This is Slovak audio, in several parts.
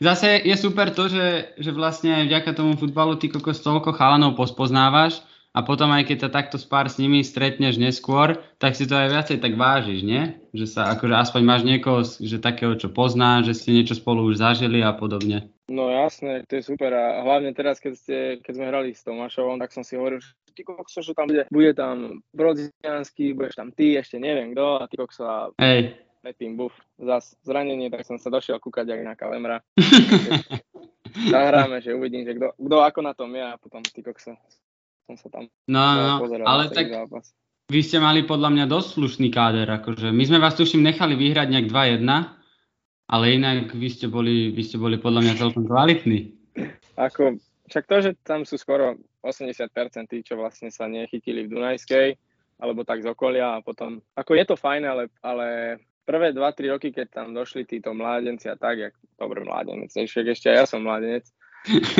zase je super to, že, že vlastne vďaka tomu futbalu ty kokos toľko chalanov pospoznávaš a potom aj keď sa takto spár s nimi stretneš neskôr, tak si to aj viacej tak vážiš, nie? Že sa akože aspoň máš niekoho, že takého, čo pozná, že ste niečo spolu už zažili a podobne. No jasné, to je super a hlavne teraz, keď, ste, keď sme hrali s Tomášovom, tak som si hovoril, že ty kokso, že tam bude, bude tam Brodzianský, budeš tam ty, ešte neviem kto a ty kokso a Hej. Tým buf, zas zranenie, tak som sa došiel kúkať jak na kalemra. Zahráme, že uvidím, že kto, kto ako na tom je a potom ty kokso som sa tam No, no, no ale tak zápas. vy ste mali podľa mňa dosť slušný káder, akože my sme vás tuším nechali vyhrať nejak 2-1, ale inak vy ste boli, vy ste boli podľa mňa celkom kvalitní. Ako, však to, že tam sú skoro 80% tí, čo vlastne sa nechytili v Dunajskej, alebo tak z okolia a potom, ako je to fajn, ale, ale prvé 2-3 roky, keď tam došli títo mládenci a tak, jak, dobrý mládenec, ešte, ešte aj ja som mládenec,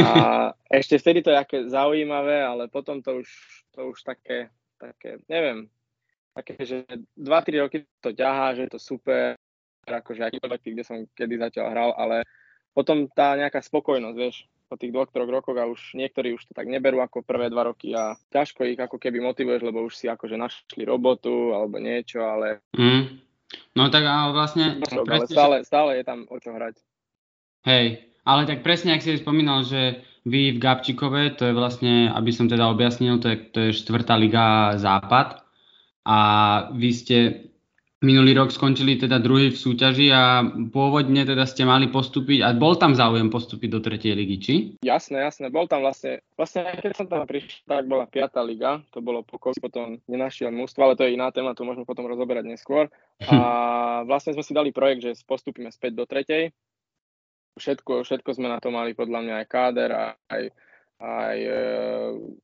a ešte vtedy to je aké zaujímavé, ale potom to už, to už také, také, neviem, také, že 2-3 roky to ťahá, že je to super, akože aký kde som kedy zatiaľ hral, ale potom tá nejaká spokojnosť, vieš, po tých dvoch, troch rokoch a už niektorí už to tak neberú ako prvé dva roky a ťažko ich ako keby motivuješ, lebo už si akože našli robotu alebo niečo, ale... Mm. No tak ale vlastne... No, ale stále, stále je tam o čo hrať. Hej, ale tak presne, ak si spomínal, že vy v Gabčíkove, to je vlastne, aby som teda objasnil, to je, to je štvrtá liga Západ a vy ste minulý rok skončili teda druhý v súťaži a pôvodne teda ste mali postúpiť a bol tam záujem postúpiť do tretej ligy, či? Jasné, jasné, bol tam vlastne, vlastne keď som tam prišiel, tak bola piatá liga, to bolo pokoj, potom nenašiel mústvo, ale to je iná téma, to môžeme potom rozoberať neskôr. A vlastne sme si dali projekt, že postúpime späť do tretej všetko, všetko sme na to mali podľa mňa aj káder, aj, aj e,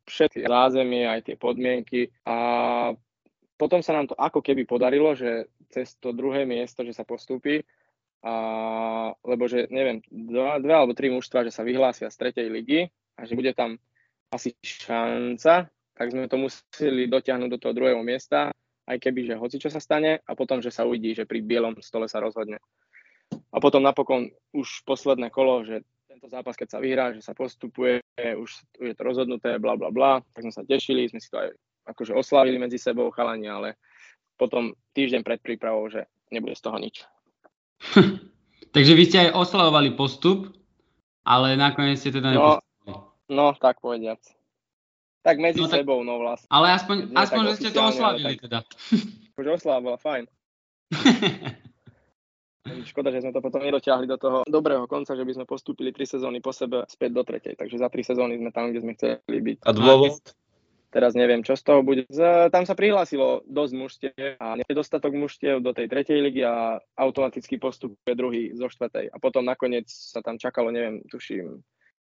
všetky zázemie, aj tie podmienky a potom sa nám to ako keby podarilo, že cez to druhé miesto, že sa postúpi, a, lebo že neviem, dva, dve alebo tri mužstva, že sa vyhlásia z tretej ligy a že bude tam asi šanca, tak sme to museli dotiahnuť do toho druhého miesta, aj keby, že hoci čo sa stane a potom, že sa uvidí, že pri bielom stole sa rozhodne. A potom napokon už posledné kolo, že tento zápas, keď sa vyhrá, že sa postupuje, už je to rozhodnuté, bla bla bla, tak sme sa tešili, sme si to aj akože oslavili medzi sebou chalani, ale potom týždeň pred prípravou, že nebude z toho nič. Takže vy ste aj oslavovali postup, ale nakoniec ste teda no, no, tak povediac. Tak medzi no, tak, sebou, no vlastne. Ale aspoň, aspoň že ste to oslavili tak, teda. Akože oslava bola fajn. Škoda, že sme to potom nedotiahli do toho dobrého konca, že by sme postúpili tri sezóny po sebe späť do tretej. Takže za tri sezóny sme tam, kde sme chceli byť. A dôvod? Teraz neviem, čo z toho bude. Z, tam sa prihlásilo dosť mužstiev a nedostatok mužstiev do tej tretej ligy a automaticky postupuje druhý zo štvrtej. A potom nakoniec sa tam čakalo, neviem, tuším,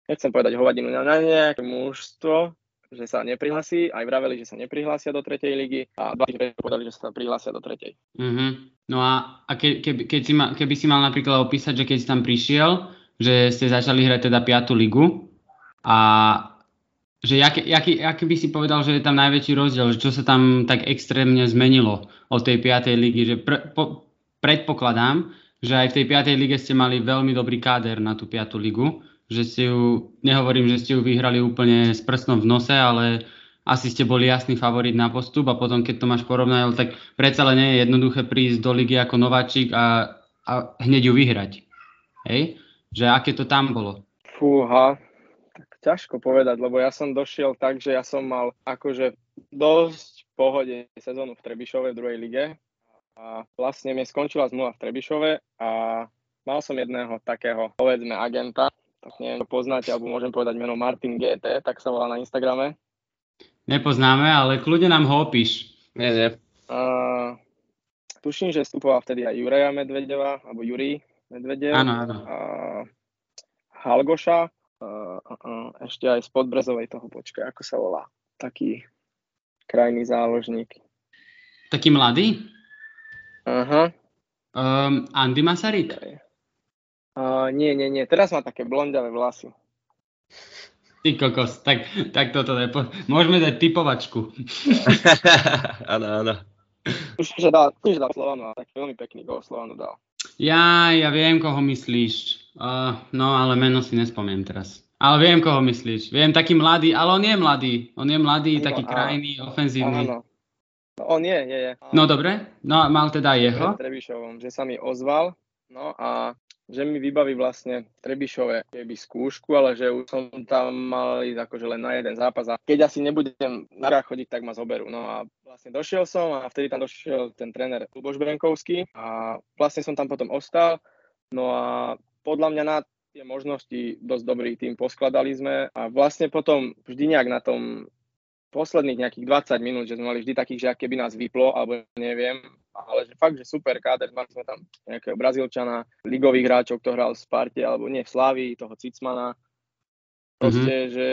nechcem povedať hovadinu na nejaké mužstvo, že sa neprihlasí, aj vraveli, že sa neprihlásia do tretej ligy a dva povedali, že sa prihlásia do tretej. Mm-hmm. No a, a ke, keby, keď si ma, keby si mal napríklad opísať, že keď si tam prišiel, že ste začali hrať teda 5. ligu a že jaký, by si povedal, že je tam najväčší rozdiel, že čo sa tam tak extrémne zmenilo od tej 5. ligy, že pr, po, predpokladám, že aj v tej 5. lige ste mali veľmi dobrý káder na tú 5. ligu, že ste ju, nehovorím, že ste ju vyhrali úplne s prstom v nose, ale asi ste boli jasný favorit na postup a potom, keď to máš porovnať, tak predsa len nie je jednoduché prísť do ligy ako nováčik a, a hneď ju vyhrať. Hej? Že aké to tam bolo? Fúha, ťažko povedať, lebo ja som došiel tak, že ja som mal akože dosť v pohode sezónu v Trebišove v druhej lige a vlastne mi skončila zmluva v Trebišove a mal som jedného takého, povedzme, agenta, tak neviem, poznáte, alebo môžem povedať meno Martin GT, tak sa volá na Instagrame. Nepoznáme, ale kľudne nám ho opíš. Nie, nie. Uh, tuším, že vstupoval vtedy aj Juraja Medvedeva, alebo Juri Medvedev. Áno, áno. Uh, Halgoša, ešte aj z Podbrezovej toho počka, ako sa volá. Taký krajný záložník. Taký mladý? Aha. Um, Andy Masaryk? Uh, nie, nie, nie. Teraz má také blondiavé vlasy. Ty kokos, tak, tak toto je. Môžeme dať typovačku. áno, áno. Už že dal, už dal Slovanu, tak veľmi pekný gol Slovanu dal. Ja, ja viem, koho myslíš. Uh, no, ale meno si nespomiem teraz. Ale viem, koho myslíš. Viem, taký mladý, ale on je mladý. On je mladý, no, taký krajný, ofenzívny. Áno. No, on je, je, je. No dobre, no mal teda jeho. Trebišovom, že sa mi ozval, no a že mi vybaví vlastne Trebišove keby skúšku, ale že už som tam mal ísť akože len na jeden zápas a keď asi nebudem na chodiť, tak ma zoberú. No a vlastne došiel som a vtedy tam došiel ten tréner Luboš Benkovský a vlastne som tam potom ostal. No a podľa mňa na tie možnosti dosť dobrý tým poskladali sme a vlastne potom vždy nejak na tom posledných nejakých 20 minút, že sme mali vždy takých, že keby nás vyplo, alebo neviem, ale že fakt, že super káder, mali sme tam nejakého Brazílčana, ligových hráčov, kto hral v Sparte, alebo nie v Slavii, toho Cicmana. Proste, mm-hmm. že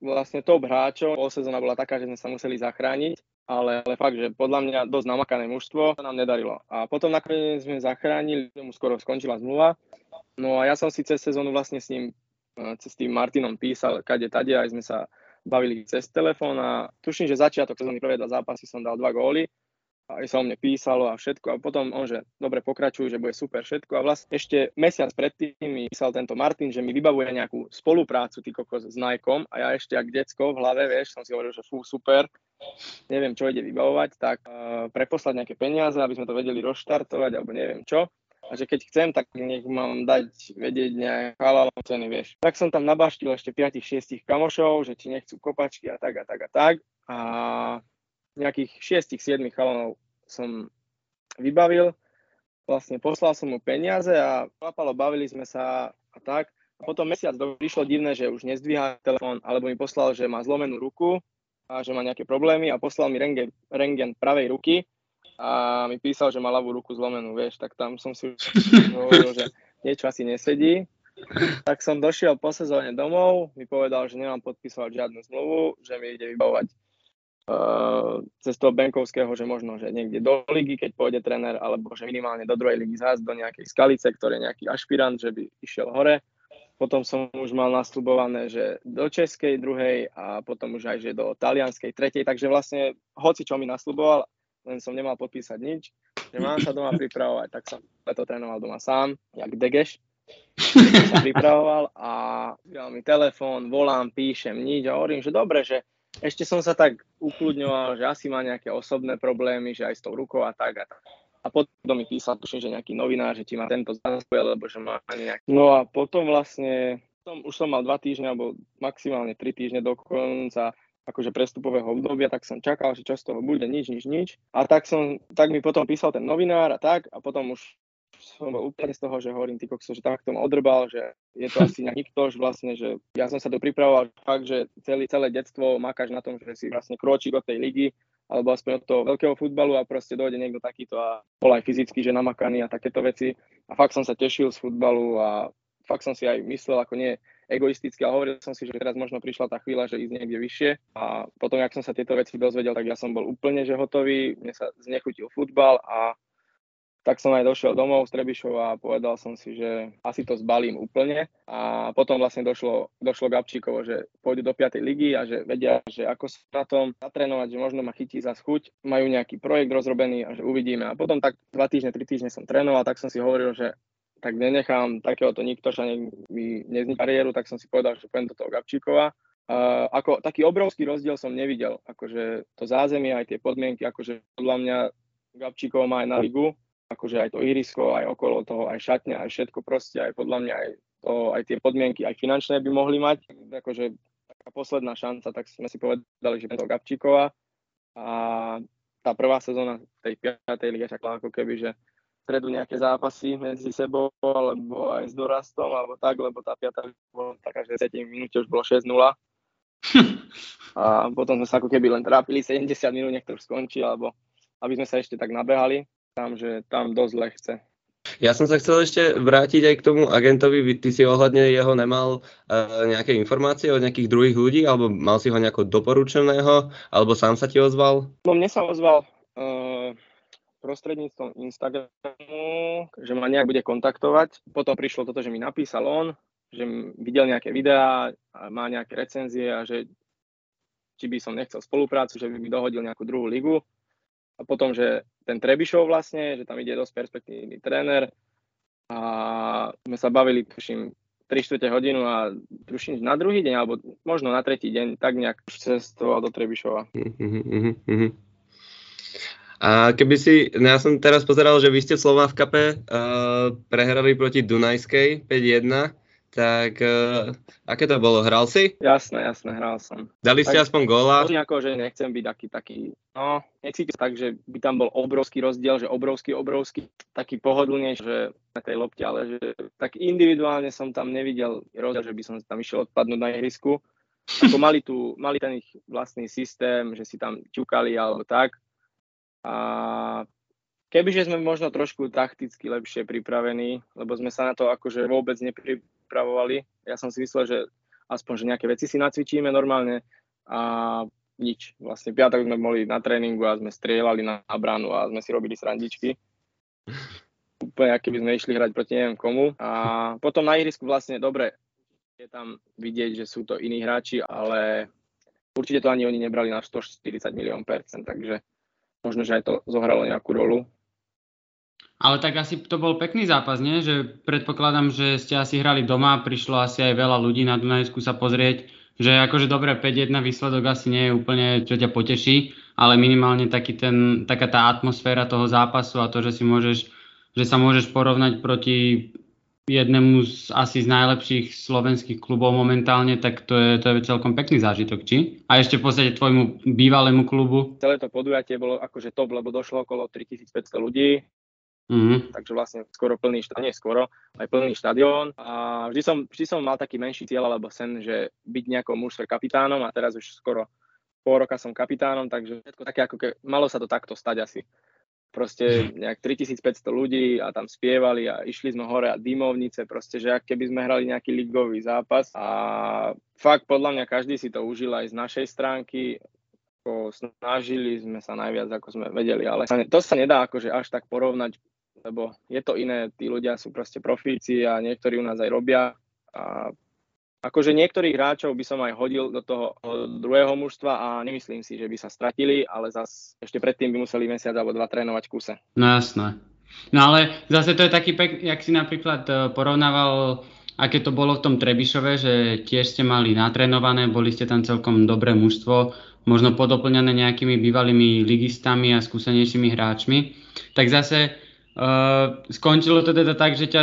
vlastne top hráčov, pol sezóna bola taká, že sme sa museli zachrániť, ale, ale fakt, že podľa mňa dosť namakané mužstvo sa nám nedarilo. A potom nakoniec sme zachránili, mu skoro skončila zmluva. No a ja som si cez sezónu vlastne s ním, eh, cez tým Martinom písal, kade tade, aj sme sa bavili cez telefón a tuším, že začiatok sezóny prvé dva zápasy som dal dva góly aj sa o mne písalo a všetko a potom on, že dobre pokračujú, že bude super všetko a vlastne ešte mesiac predtým mi písal tento Martin, že mi vybavuje nejakú spoluprácu ty kokos s Nikeom a ja ešte ak decko v hlave, vieš, som si hovoril, že fú, super, neviem, čo ide vybavovať, tak uh, preposlať nejaké peniaze, aby sme to vedeli rozštartovať alebo neviem čo a že keď chcem, tak nech mám dať vedieť nejaké halal ceny, vieš. Tak som tam nabaštil ešte 5-6 kamošov, že či nechcú kopačky a tak a tak a tak. A nejakých 6-7 chalanov som vybavil. Vlastne poslal som mu peniaze a klapalo, bavili sme sa a tak. A potom mesiac prišlo divné, že už nezdvíha telefón, alebo mi poslal, že má zlomenú ruku a že má nejaké problémy a poslal mi rengen, rengen pravej ruky a mi písal, že má ľavú ruku zlomenú, vieš, tak tam som si hovoril, že niečo asi nesedí. Tak som došiel po sezóne domov, mi povedal, že nemám podpísať žiadnu zmluvu, že mi ide vybavovať uh, cez toho Benkovského, že možno, že niekde do ligy, keď pôjde tréner, alebo že minimálne do druhej ligy zás do nejakej skalice, ktorý je nejaký ašpirant, že by išiel hore. Potom som už mal nasľubované, že do českej druhej a potom už aj, že do talianskej tretej, takže vlastne hoci čo mi nasľuboval, len som nemal podpísať nič, že mám sa doma pripravovať, tak som to trénoval doma sám, jak Degeš. sa pripravoval a dal mi telefón, volám, píšem, nič a hovorím, že dobre, že ešte som sa tak ukludňoval, že asi má nejaké osobné problémy, že aj s tou rukou a tak a tak. A potom mi písal, tuším, že nejaký novinár, že ti má tento záspoj, lebo že má nejaký... No a potom vlastne, potom už som mal dva týždne, alebo maximálne tri týždne dokonca akože prestupového obdobia, tak som čakal, že čo z toho bude, nič, nič, nič. A tak som, tak mi potom písal ten novinár a tak a potom už som bol úplne z toho, že hovorím ty kokso, že takto ma odrbal, že je to asi nikto, že vlastne, že ja som sa to pripravoval fakt, že celý, celé detstvo makáš na tom, že si vlastne kročík od tej ligy, alebo aspoň od toho veľkého futbalu a proste dojde niekto takýto a bol aj fyzicky, že namakaný a takéto veci. A fakt som sa tešil z futbalu a fakt som si aj myslel, ako nie, egoisticky a hovoril som si, že teraz možno prišla tá chvíľa, že ísť niekde vyššie a potom, jak som sa tieto veci dozvedel, tak ja som bol úplne že hotový, mne sa znechutil futbal a tak som aj došiel domov z Trebišov a povedal som si, že asi to zbalím úplne. A potom vlastne došlo, došlo Gabčíkovo, že pôjdu do 5. ligy a že vedia, že ako sa na tom zatrénovať, že možno ma chytí za chuť. Majú nejaký projekt rozrobený a že uvidíme. A potom tak dva týždne, tri týždne som trénoval, tak som si hovoril, že tak nenechám takéhoto Niktoša, nech mi nezničí kariéru, tak som si povedal, že pôjdem do toho Gabčíkova. Uh, ako taký obrovský rozdiel som nevidel, akože to zázemie, aj tie podmienky, akože podľa mňa Gabčíkov má aj na ligu, akože aj to irisko, aj okolo toho, aj šatne, aj všetko proste, aj podľa mňa aj, to, aj tie podmienky, aj finančné by mohli mať, akože taká posledná šanca, tak sme si povedali, že to Gabčíkova a tá prvá sezóna tej 5. ligy ako keby, že stredu nejaké zápasy medzi sebou, alebo aj s dorastom, alebo tak, lebo tá piata bola taká, že 7 minút už bolo 6-0. a potom sme sa ako keby len trápili 70 minút, nech to už skončí, alebo aby sme sa ešte tak nabehali tam, že tam dosť zle chce. Ja som sa chcel ešte vrátiť aj k tomu agentovi. Ty si ohľadne jeho nemal uh, nejaké informácie od nejakých druhých ľudí, alebo mal si ho nejako doporučeného, alebo sám sa ti ozval? No mne sa ozval uh, prostredníctvom Instagramu, že ma nejak bude kontaktovať. Potom prišlo toto, že mi napísal on, že videl nejaké videá, má nejaké recenzie a že či by som nechcel spoluprácu, že by mi dohodil nejakú druhú ligu. A potom, že ten Trebišov vlastne, že tam ide dosť perspektívny tréner, a sme sa bavili, tuším, 3 čtvrte hodinu a tuším na druhý deň, alebo možno na tretí deň, tak nejak cestoval do Trebišova. Uh-huh, A keby si, no ja som teraz pozeral, že vy ste v Slováv-kape uh, prehrali proti Dunajskej 5-1 tak uh, aké to bolo? Hral si? Jasné, jasné, hral som. Dali ste aspoň góla? Ako, že nechcem byť taký, taký, no, necítim tak, že by tam bol obrovský rozdiel, že obrovský, obrovský, taký pohodlnejší, že na tej lopte, ale že tak individuálne som tam nevidel rozdiel, že by som tam išiel odpadnúť na ihrisku. Ako mali, tu, mali ten ich vlastný systém, že si tam ťukali alebo tak. A kebyže sme možno trošku takticky lepšie pripravení, lebo sme sa na to akože vôbec nepri, pripravovali. Ja som si myslel, že aspoň, že nejaké veci si nacvičíme normálne a nič. Vlastne piatok sme boli na tréningu a sme strieľali na, bránu a sme si robili srandičky. Úplne, aké by sme išli hrať proti neviem komu. A potom na ihrisku vlastne, dobre, je tam vidieť, že sú to iní hráči, ale určite to ani oni nebrali na 140 milión percent, takže možno, že aj to zohralo nejakú rolu. Ale tak asi to bol pekný zápas, nie? Že predpokladám, že ste asi hrali doma, prišlo asi aj veľa ľudí na Dunajsku sa pozrieť, že akože dobre 5-1 výsledok asi nie je úplne, čo ťa poteší, ale minimálne taký ten, taká tá atmosféra toho zápasu a to, že si môžeš, že sa môžeš porovnať proti jednému z asi z najlepších slovenských klubov momentálne, tak to je, to je celkom pekný zážitok, či? A ešte v podstate tvojmu bývalému klubu? Celé to podujatie bolo akože top, lebo došlo okolo 3500 ľudí, Mm-hmm. Takže vlastne skoro plný štadión, nie skoro, aj plný štadión. A vždy som, vždy som mal taký menší cieľ alebo sen, že byť nejakou mužstve kapitánom a teraz už skoro pol roka som kapitánom, takže všetko také ako ke, malo sa to takto stať asi. Proste nejak 3500 ľudí a tam spievali a išli sme hore a dymovnice, proste, že ak keby sme hrali nejaký ligový zápas. A fakt podľa mňa každý si to užil aj z našej stránky, ako snažili sme sa najviac, ako sme vedeli, ale to sa nedá akože až tak porovnať lebo je to iné, tí ľudia sú proste profíci a niektorí u nás aj robia. A akože niektorých hráčov by som aj hodil do toho druhého mužstva a nemyslím si, že by sa stratili, ale zas ešte predtým by museli mesiac alebo dva trénovať kuse. No jasné. No ale zase to je taký pek, jak si napríklad e, porovnával, aké to bolo v tom Trebišove, že tiež ste mali natrénované, boli ste tam celkom dobré mužstvo, možno podoplňané nejakými bývalými ligistami a skúsenejšími hráčmi. Tak zase Uh, skončilo to teda tak, že, ťa,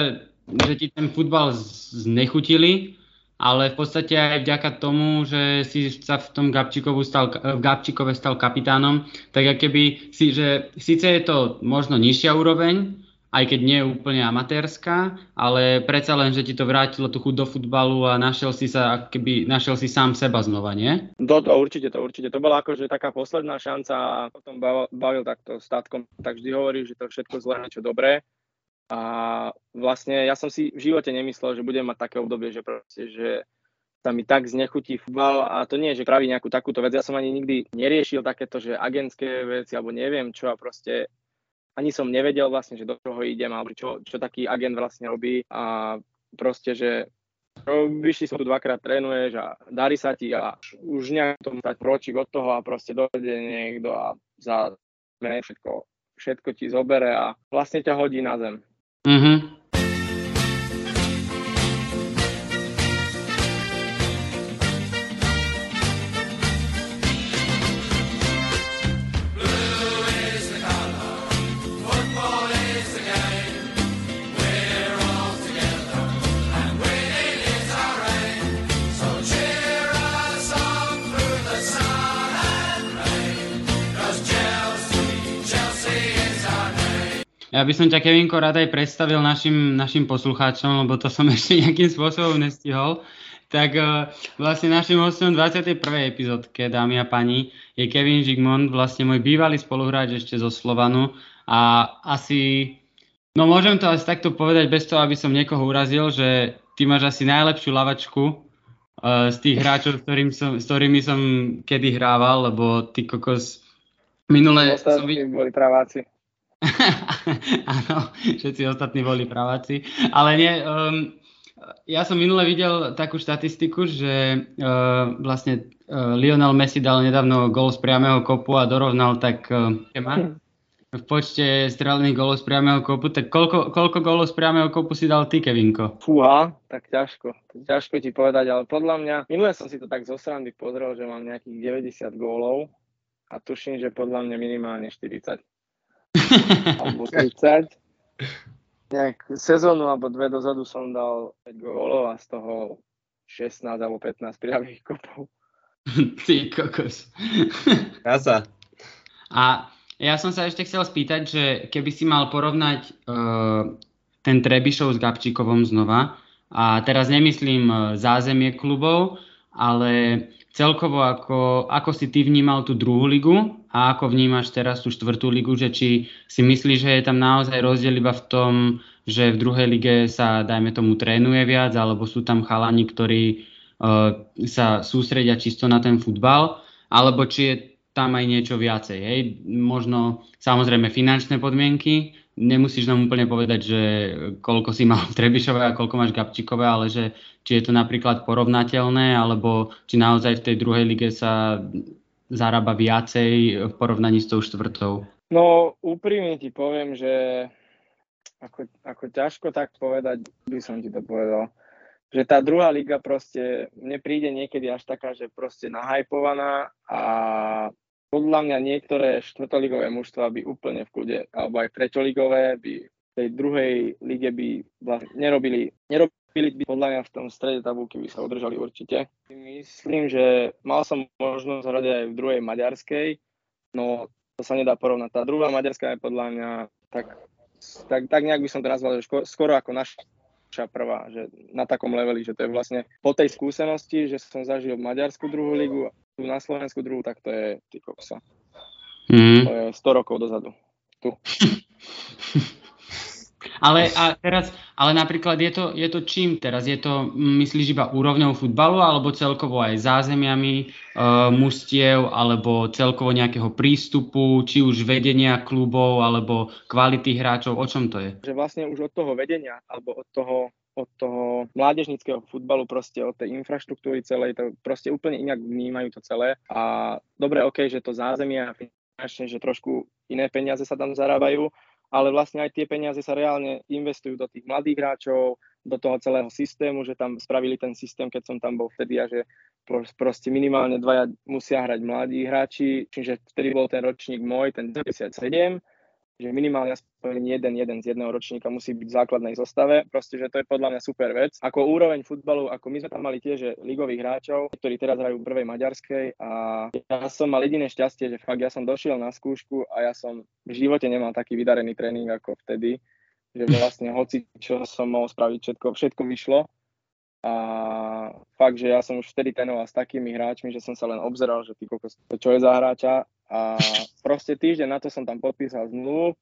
že ti ten futbal znechutili, ale v podstate aj vďaka tomu, že si sa v tom Gabčíkovu stal, v Gabčíkove stal kapitánom, tak keby si, že síce je to možno nižšia úroveň, aj keď nie je úplne amatérska, ale predsa len, že ti to vrátilo tú chuť do futbalu a našiel si sa, keby našiel si sám seba znova, nie? To, to určite, to určite. To bola akože taká posledná šanca a potom bavil takto statkom, tak vždy hovorí, že to všetko zlé, niečo dobré. A vlastne ja som si v živote nemyslel, že budem mať také obdobie, že proste, že sa mi tak znechutí futbal a to nie je, že praví nejakú takúto vec. Ja som ani nikdy neriešil takéto, že agentské veci alebo neviem čo a proste ani som nevedel vlastne, že do čoho idem, alebo čo, čo taký agent vlastne robí a proste, že vyšli som tu dvakrát trénuješ a darí sa ti a už nejak tomu stať pročík od toho a proste dojde niekto a za všetko, všetko ti zobere a vlastne ťa hodí na zem. Mm-hmm. Ja by som ťa, Kevinko, rád aj predstavil našim, našim poslucháčom, lebo to som ešte nejakým spôsobom nestihol. Tak uh, vlastne našim hostom 21. epizódke, dámy a pani, je Kevin Žigmond, vlastne môj bývalý spoluhráč ešte zo Slovanu a asi, no môžem to asi takto povedať bez toho, aby som niekoho urazil, že ty máš asi najlepšiu lavačku uh, z tých hráčov, s, ktorým som, s ktorými som kedy hrával, lebo ty kokos minule... som videl... boli praváci. Áno, všetci ostatní boli praváci. Ale nie, um, ja som minule videl takú štatistiku, že uh, vlastne uh, Lionel Messi dal nedávno gol z priamého kopu a dorovnal tak uh, v počte strelených gólov z priamého kopu, tak koľko, koľko gólov z priamého kopu si dal ty, Kevinko? Fúha, tak ťažko. Ťažko ti povedať, ale podľa mňa, minule som si to tak zo srandy pozrel, že mám nejakých 90 gólov a tuším, že podľa mňa minimálne 40. alebo 30. Nejak sezónu alebo dve dozadu som dal 5 gólov a z toho 16 alebo 15 priamých kopov. Ty kokos. Kasa. A ja som sa ešte chcel spýtať, že keby si mal porovnať uh, ten Trebišov s Gabčíkovom znova, a teraz nemyslím e, zázemie klubov, ale celkovo ako, ako si ty vnímal tú druhú ligu a ako vnímaš teraz tú štvrtú ligu, že či si myslíš, že je tam naozaj rozdiel iba v tom, že v druhej lige sa, dajme tomu, trénuje viac, alebo sú tam chalani, ktorí uh, sa sústredia čisto na ten futbal, alebo či je tam aj niečo viacej. Hej? Možno samozrejme finančné podmienky, nemusíš nám úplne povedať, že koľko si mal Trebišové a koľko máš Gabčíkové, ale že či je to napríklad porovnateľné, alebo či naozaj v tej druhej lige sa zarába viacej v porovnaní s tou štvrtou. No úprimne ti poviem, že ako, ako ťažko tak povedať, by som ti to povedal že tá druhá liga proste mne príde niekedy až taká, že proste nahajpovaná a podľa mňa niektoré štvrtoligové mužstva by úplne v kľude, alebo aj treťoligové by v tej druhej lige by vlastne nerobili, nerobili by podľa mňa v tom strede tabulky by sa udržali určite. Myslím, že mal som možnosť hrať aj v druhej maďarskej, no to sa nedá porovnať. Tá druhá maďarská je podľa mňa tak, tak, tak nejak by som to nazval, že skoro ako naša prvá, že na takom leveli, že to je vlastne po tej skúsenosti, že som zažil Maďarsku druhú ligu tu na Slovensku druhú, tak to je ty koksa. Mm. To je 100 rokov dozadu. Tu. ale, a teraz, ale napríklad je to, je to čím teraz? Je to, myslíš, iba úrovňou futbalu, alebo celkovo aj zázemiami uh, mustiev, alebo celkovo nejakého prístupu, či už vedenia klubov, alebo kvality hráčov, o čom to je? Že vlastne už od toho vedenia, alebo od toho od toho mládežnického futbalu, proste od tej infraštruktúry celej, to proste úplne inak vnímajú to celé. A dobre, OK, že to zázemie a finančne, že trošku iné peniaze sa tam zarábajú, ale vlastne aj tie peniaze sa reálne investujú do tých mladých hráčov, do toho celého systému, že tam spravili ten systém, keď som tam bol vtedy a že proste minimálne dvaja musia hrať mladí hráči, čiže vtedy bol ten ročník môj, ten 97 že minimálne aspoň jeden, jeden z jedného ročníka musí byť v základnej zostave. Proste, že to je podľa mňa super vec. Ako úroveň futbalu, ako my sme tam mali tiež ligových hráčov, ktorí teraz hrajú prvej maďarskej a ja som mal jediné šťastie, že fakt ja som došiel na skúšku a ja som v živote nemal taký vydarený tréning ako vtedy, že vlastne hoci čo som mohol spraviť, všetko, všetko vyšlo. A fakt, že ja som už vtedy trénoval s takými hráčmi, že som sa len obzeral, že ty kokos, čo je za hráča a proste týždeň na to som tam podpísal zmluvu.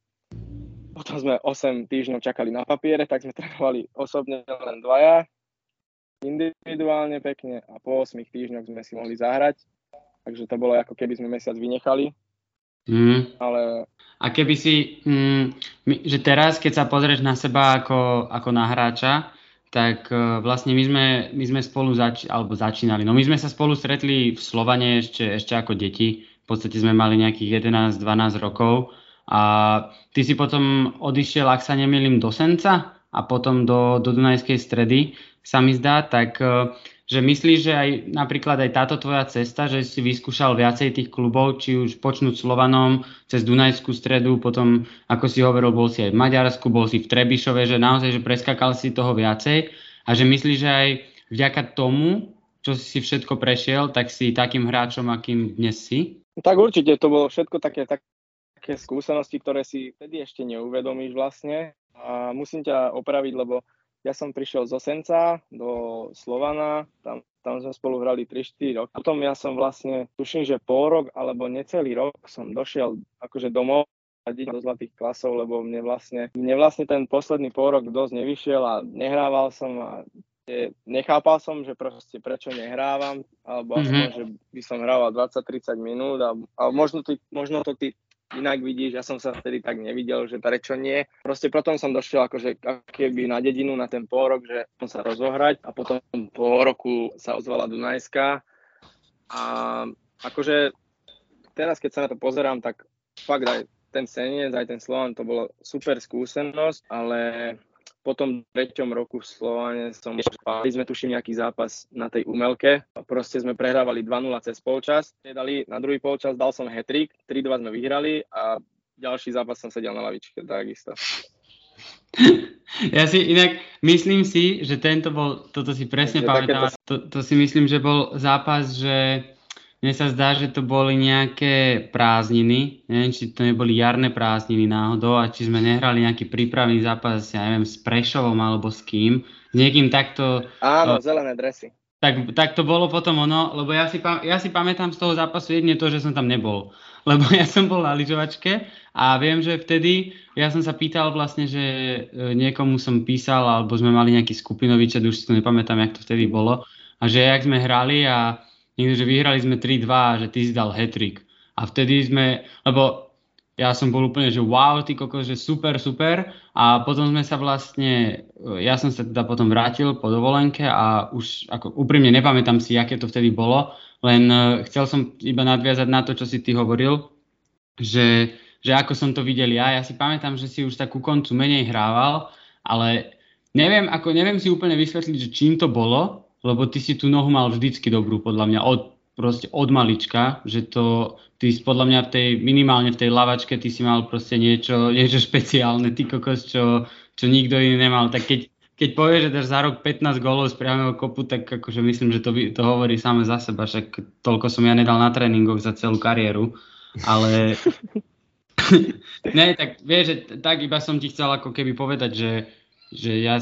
Potom sme 8 týždňov čakali na papiere, tak sme trénovali osobne len dvaja, individuálne pekne a po 8 týždňoch sme si mohli zahrať. Takže to bolo ako keby sme mesiac vynechali. Mm. Ale... A keby si, mm, že teraz, keď sa pozrieš na seba ako, ako na hráča, tak uh, vlastne my sme, my sme spolu zač- alebo začínali. No my sme sa spolu stretli v Slovane ešte, ešte ako deti. V podstate sme mali nejakých 11-12 rokov. A ty si potom odišiel, ak sa nemýlim, do Senca a potom do, do Dunajskej stredy, sa mi zdá, tak e, že myslíš, že aj napríklad aj táto tvoja cesta, že si vyskúšal viacej tých klubov, či už počnúť Slovanom cez Dunajskú stredu, potom, ako si hovoril, bol si aj v Maďarsku, bol si v Trebišove, že naozaj, že preskakal si toho viacej a že myslíš, že aj vďaka tomu, čo si všetko prešiel, tak si takým hráčom, akým dnes si? Tak určite, to bolo všetko také, také skúsenosti, ktoré si vtedy ešte neuvedomíš vlastne. A musím ťa opraviť, lebo ja som prišiel zo Senca do Slovana, tam, tam sme spolu hrali 3-4 roky. Potom ja som vlastne, tuším, že pol rok alebo necelý rok som došiel akože domov do zlatých klasov, lebo mne vlastne, mne vlastne ten posledný pol rok dosť nevyšiel a nehrával som a nechápal som, že proste prečo nehrávam, alebo mm-hmm. aspoň, že by som hrával 20-30 minút, a, a možno, ty, možno to ty inak vidíš, ja som sa vtedy tak nevidel, že prečo nie. Proste potom som došiel akože keby na dedinu na ten pol rok, že som sa rozohrať a potom po roku sa ozvala Dunajská a akože teraz keď sa na to pozerám, tak fakt aj ten Senec, aj ten Slovan, to bolo super skúsenosť, ale po tom treťom roku v Slovane som mali sme tuším nejaký zápas na tej umelke. Proste sme prehrávali 2-0 cez polčas. Dali na druhý polčas dal som hetrik, 3-2 sme vyhrali a ďalší zápas som sedel na lavičke, takisto. Ja si inak myslím si, že tento bol, toto si presne pamätám, to, to si myslím, že bol zápas, že mne sa zdá, že to boli nejaké prázdniny, neviem, či to neboli jarné prázdniny náhodou a či sme nehrali nejaký prípravný zápas, ja neviem, s Prešovom alebo s kým, s niekým takto... Áno, uh, zelené dresy. Tak, tak to bolo potom ono, lebo ja si, ja si pamätám z toho zápasu jedine to, že som tam nebol. Lebo ja som bol na lyžovačke a viem, že vtedy ja som sa pýtal vlastne, že e, niekomu som písal, alebo sme mali nejaký skupinový chat, už si to nepamätám, jak to vtedy bolo. A že jak sme hrali a niekde, že vyhrali sme 3-2 že ty si dal hetrik. A vtedy sme, lebo ja som bol úplne, že wow, ty koko, že super, super. A potom sme sa vlastne, ja som sa teda potom vrátil po dovolenke a už ako úprimne nepamätám si, aké to vtedy bolo, len uh, chcel som iba nadviazať na to, čo si ty hovoril, že, že ako som to videl ja. Ja si pamätám, že si už tak ku koncu menej hrával, ale neviem, ako, neviem si úplne vysvetliť, že čím to bolo, lebo ty si tú nohu mal vždycky dobrú, podľa mňa, od, proste od malička, že to, ty podľa mňa v tej, minimálne v tej lavačke, ty si mal proste niečo, niečo špeciálne, ty kokos, čo, čo nikto iný nemal, tak keď, keď povieš, že dáš za rok 15 gólov z priamého kopu, tak akože myslím, že to, to hovorí same za seba, však toľko som ja nedal na tréningoch za celú kariéru, ale ne, tak vieš, že tak iba som ti chcel ako keby povedať, že, že ja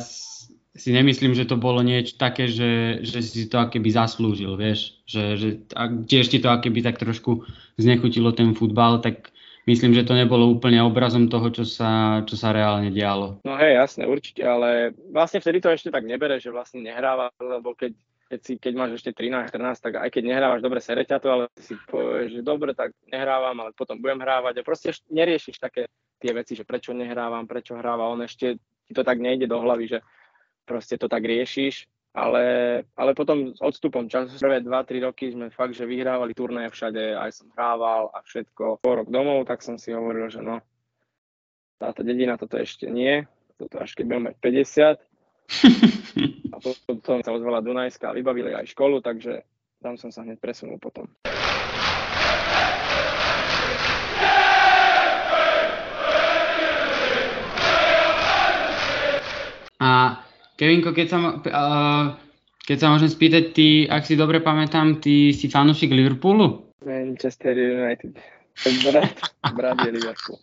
si nemyslím, že to bolo niečo také, že, že si to akéby zaslúžil, vieš, že, že a tiež ti to akéby tak trošku znechutilo ten futbal, tak myslím, že to nebolo úplne obrazom toho, čo sa, čo sa reálne dialo. No hej, jasné, určite, ale vlastne vtedy to ešte tak nebere, že vlastne nehráva, lebo keď, keď, si, keď máš ešte 13-14, tak aj keď nehrávaš, dobre sereťa to, ale si povieš, že dobre, tak nehrávam, ale potom budem hrávať a proste neriešiš také tie veci, že prečo nehrávam, prečo hráva on, ešte ti to tak nejde do hlavy, že proste to tak riešiš, ale, ale potom s odstupom času, prvé 2-3 roky sme fakt, že vyhrávali turnaje všade, aj som hrával a všetko. Po rok domov, tak som si hovoril, že no, táto dedina toto ešte nie, toto až keď budem mať 50. A potom sa ozvala Dunajská a vybavili aj školu, takže tam som sa hneď presunul potom. A Kevinko, keď sa, uh, keď sa môžem spýtať, ty, ak si dobre pamätám, ty si fanúšik Liverpoolu? Manchester United. Brat, brat je Liverpool.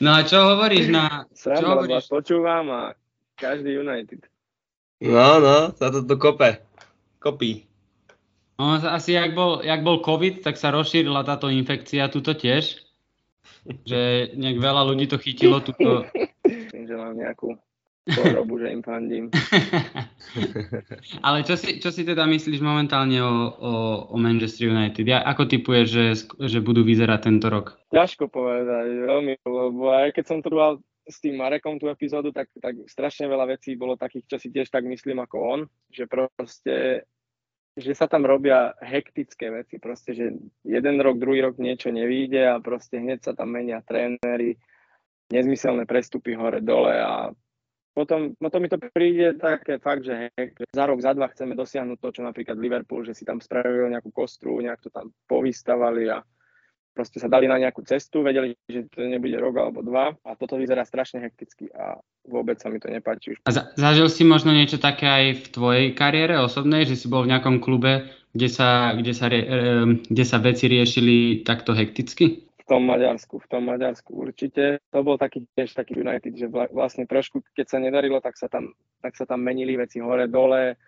no a čo hovoríš na... Sranda, čo hovoríš? počúvam a každý United. No, no, sa to tu kope. Kopí. No, asi jak bol, jak bol COVID, tak sa rozšírila táto infekcia tuto tiež že nejak veľa ľudí to chytilo. Tuto... Myslím, že mám nejakú chorobu, že im fandím. Ale čo si, čo si teda myslíš momentálne o, o, o Manchester United? Ja, ako typuješ, že, že budú vyzerať tento rok? Ťažko povedať, veľmi, lebo aj keď som to mal s tým Marekom tú epizódu, tak, tak strašne veľa vecí bolo takých, čo si tiež tak myslím ako on, že proste že sa tam robia hektické veci, proste, že jeden rok, druhý rok niečo nevíde a proste hneď sa tam menia tréneri, nezmyselné prestupy hore-dole a potom, potom mi to príde také fakt, že hej, za rok, za dva chceme dosiahnuť to, čo napríklad Liverpool, že si tam spravili nejakú kostru, nejak to tam povystavali a proste sa dali na nejakú cestu, vedeli, že to nebude rok alebo dva a toto vyzerá strašne hekticky a vôbec sa mi to nepáči. A za, zažil si možno niečo také aj v tvojej kariére osobnej, že si bol v nejakom klube, kde sa, kde sa, rie, kde sa veci riešili takto hekticky? V tom Maďarsku, v tom Maďarsku určite. To bol taký tiež taký United, že vlastne trošku, keď sa nedarilo, tak sa tam, tak sa tam menili veci hore, dole,